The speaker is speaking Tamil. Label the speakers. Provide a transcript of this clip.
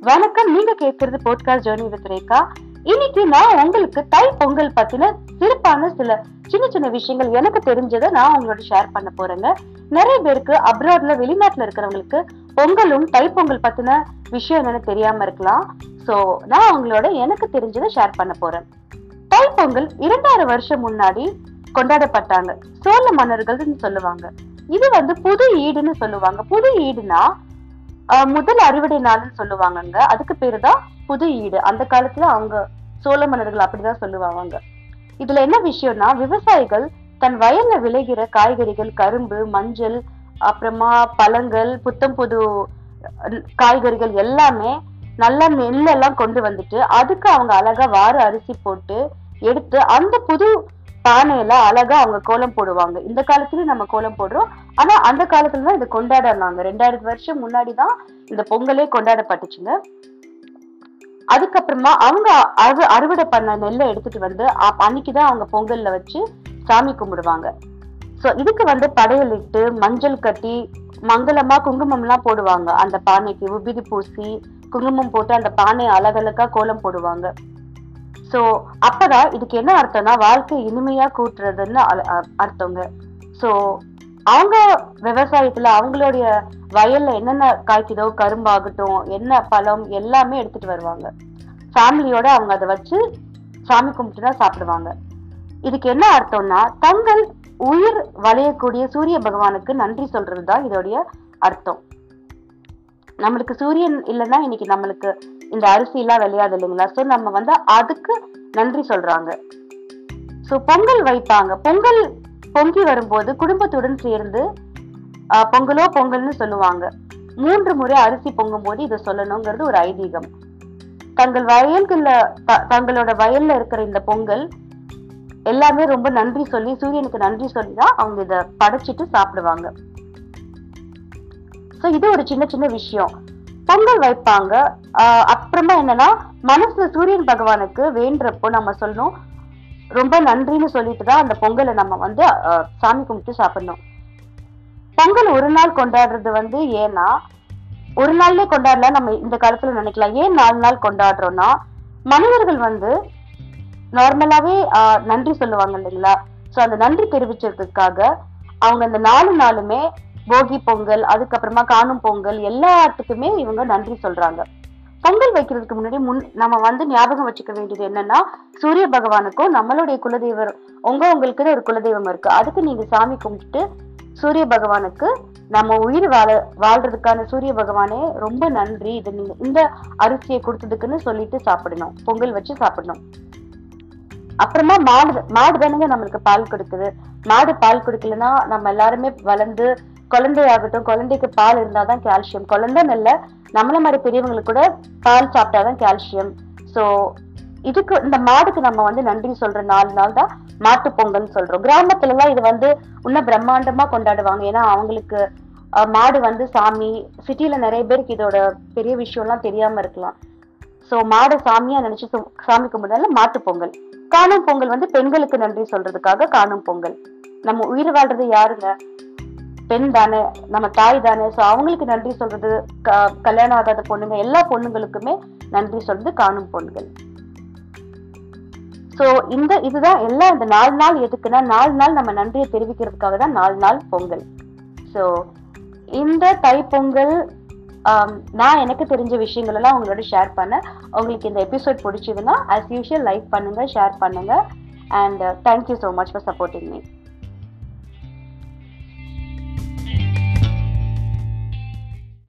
Speaker 1: வணக்கம் நீங்க கேட்கறது போட்காஸ்ட் ஜேர்னி வித் ரேகா. இன்னைக்கு நான் உங்களுக்கு தை பொங்கல் பத்தின சிறப்பான சில சின்ன சின்ன விஷயங்கள் எனக்கு தெரிஞ்சதை நான் உங்களோட ஷேர் பண்ண போறேங்க. நிறைய பேருக்கு அப்ராட்ல வெளிநாட்டுல இருக்கிறவங்களுக்கு பொங்கலும் தை பொங்கல் பத்தின விஷயம் என்னன்னு தெரியாம இருக்கலாம். சோ நான் உங்களோட எனக்கு தெரிஞ்சதை ஷேர் பண்ண போறேன். தை பொங்கல் இரண்டாயிரம் வருஷம் முன்னாடி கொண்டாடப்பட்டாங்க. சோழ மன்னர்கள்னு சொல்லுவாங்க. இது வந்து புது ஈடுன்னு சொல்லுவாங்க. புது ஈடுனா முதல் அறுவடை நாள்னு சொல்லுவாங்கங்க. அதுக்கு பேரு தான் புது ஈடு. அந்த காலத்துல அவங்க சோழ மன்னர்கள் அப்படிதான் சொல்லுவாங்க இதுல என்ன விஷயம்னா விவசாயிகள் தன் வயல்ல விளைகிற காய்கறிகள் கரும்பு மஞ்சள் அப்புறமா பழங்கள் புத்தம் புது காய்கறிகள் எல்லாமே நல்லா நெல்லெல்லாம் கொண்டு வந்துட்டு அதுக்கு அவங்க அழகா வார அரிசி போட்டு எடுத்து அந்த புது பானையில அழகா அவங்க கோலம் போடுவாங்க. இந்த காலத்துலயும் நம்ம கோலம் போடுறோம். ஆனா அந்த காலத்துல தான் இதை கொண்டாடினாங்க. ரெண்டாயிரம் வருஷம் முன்னாடி தான் இந்த பொங்கலே கொண்டாடப்பட்டுச்சுங்க. அதுக்கப்புறமா அவங்க அறு அறுவடை பண்ண நெல்லை எடுத்துட்டு வந்து அன்னைக்குதான் அவங்க பொங்கல்ல வச்சு சாமி கும்பிடுவாங்க. சோ இதுக்கு வந்து படையலிட்டு மஞ்சள் கட்டி மங்களமா குங்குமம் எல்லாம் போடுவாங்க. அந்த பானைக்கு உபிதி பூசி குங்குமம் போட்டு அந்த பானையை அழகழகா கோலம் போடுவாங்க. சோ அப்பதான் இதுக்கு என்ன அர்த்தம்னா வாழ்க்கை இனிமையா கூட்டுறதுன்னு அல- அர்த்தங்க. சோ அவங்க விவசாயத்துல அவங்களுடைய வயல்ல என்னென்ன காய்க்குதோ கரும்பாகட்டும் என்ன பழம் எல்லாமே எடுத்துட்டு வருவாங்க. ஃபேமிலியோட அவங்க அதை வச்சு சாமி கும்பிட்டு தான் சாப்பிடுவாங்க. இதுக்கு என்ன அர்த்தம்னா தங்கள் உயிர் வளையக்கூடிய சூரிய பகவானுக்கு நன்றி சொல்றது தான் இதோடைய அர்த்தம். நம்மளுக்கு சூரியன் இல்லைன்னா இன்னைக்கு நம்மளுக்கு இந்த அரிசி எல்லாம் விளையாது இல்லைங்களா? ஸோ நம்ம வந்து அதுக்கு நன்றி சொல்றாங்க. ஸோ பொங்கல் வைப்பாங்க. பொங்கல் பொங்கி வரும்போது குடும்பத்துடன் சேர்ந்து பொங்கலோ பொங்கல்னு சொல்லுவாங்க. மூன்று முறை அரிசி பொங்கும் போது இதை சொல்லணுங்கிறது ஒரு ஐதீகம். தங்கள் வயல்கள்ல தங்களோட வயல்ல இருக்கிற இந்த பொங்கல் எல்லாமே ரொம்ப நன்றி சொல்லி சூரியனுக்கு நன்றி சொல்லி தான் அவங்க இதை படைச்சிட்டு சாப்பிடுவாங்க. ஸோ இது ஒரு சின்ன சின்ன விஷயம். பொங்கல் வைப்பாங்க. அப்புறமா என்னன்னா மனசுல சூரியன் பகவானுக்கு வேண்டுறப்போ நம்ம சொல்லணும் ரொம்ப நன்றின்னு சொல்லிட்டு தான் அந்த பொங்கலை நம்ம வந்து சாமி கும்பிட்டு சாப்பிடணும். பொங்கல் ஒரு நாள் கொண்டாடுறது வந்து ஏன்னா ஒரு நாள்லயே கொண்டாடலாம் நம்ம இந்த காலத்துல நினைக்கலாம். ஏன் நாலு நாள் கொண்டாடுறோம்னா மனிதர்கள் வந்து நார்மலாவே நன்றி சொல்லுவாங்க இல்லைங்களா? சோ அந்த நன்றி தெரிவிச்சதுக்காக அவங்க அந்த நாலு நாளுமே போகி பொங்கல் அதுக்கப்புறமா காணும் பொங்கல் எல்லாத்துக்குமே இவங்க நன்றி சொல்றாங்க. பொங்கல் வைக்கிறதுக்கு முன்னாடி முன் நம்ம வந்து ஞாபகம் வச்சுக்க வேண்டியது என்னன்னா சூரிய பகவானுக்கும் நம்மளுடைய குலதெய்வம் உங்க உங்களுக்குன்னு ஒரு குலதெய்வம் இருக்கு. அதுக்கு நீங்க சாமி கும்பிட்டு சூரிய பகவானுக்கு நம்ம உயிர் வாழ வாழ்றதுக்கான சூரிய பகவானே ரொம்ப நன்றி. இது நீங்க இந்த அரிசியை கொடுத்ததுக்குன்னு சொல்லிட்டு சாப்பிடணும். பொங்கல் வச்சு சாப்பிடணும். அப்புறமா மாடு மாடு தானுங்க நம்மளுக்கு பால் கொடுக்குது. மாடு பால் கொடுக்கலன்னா நம்ம எல்லாருமே வளர்ந்து குழந்தையாகட்டும் குழந்தைக்கு பால் இருந்தாதான் கால்சியம் குழந்தைன்னு இல்லை நம்மள மாதிரி பெரியவங்களுக்கு கூட பால் சாப்பிட்டாதான் கால்சியம் ஸோ இதுக்கு இந்த மாடுக்கு நம்ம வந்து நன்றி சொல்ற நாலு நாள் தான் மாட்டு பொங்கல் சொல்றோம். கிராமத்துல எல்லாம் இது வந்து இன்னும் பிரம்மாண்டமா கொண்டாடுவாங்க. ஏன்னா அவங்களுக்கு மாடு வந்து சாமி சிட்டில நிறைய பேருக்கு இதோட பெரிய விஷயம்லாம் தெரியாம இருக்கலாம். சோ மாடை சாமியா நினைச்சு சாமி கும்பிடுறதுனால மாட்டு பொங்கல். காணும் பொங்கல் வந்து பெண்களுக்கு நன்றி சொல்றதுக்காக காணும் பொங்கல். நம்ம உயிர் வாழ்றது யாருங்க? பெண் தானே நம்ம தாய் தானே. சோ அவங்களுக்கு நன்றி சொல்றது க- கல்யாணம் ஆகாத பொண்ணுங்க எல்லா பொண்ணுங்களுக்குமே நன்றி சொல்றது காணும் பொங்கல். சோ இந்த இதுதான் எல்லாம் இந்த நாலு நாள் எதுக்குன்னா நாலு நாள் நம்ம நன்றியை தெரிவிக்கிறதுக்காக தான் நாலு நாள் பொங்கல். சோ இந்த தை பொங்கல் Um, நான் எனக்கு தெரிஞ்ச விஷயங்கள் எல்லாம் உங்களோட ஷேர் பண்ணேன் உங்களுக்கு இந்த எபிசோட் பிடிச்சதுன்னா அஸ் யூஷுவல் லைக் பண்ணுங்க ஷேர் பண்ணுங்க. And thank you so much for supporting me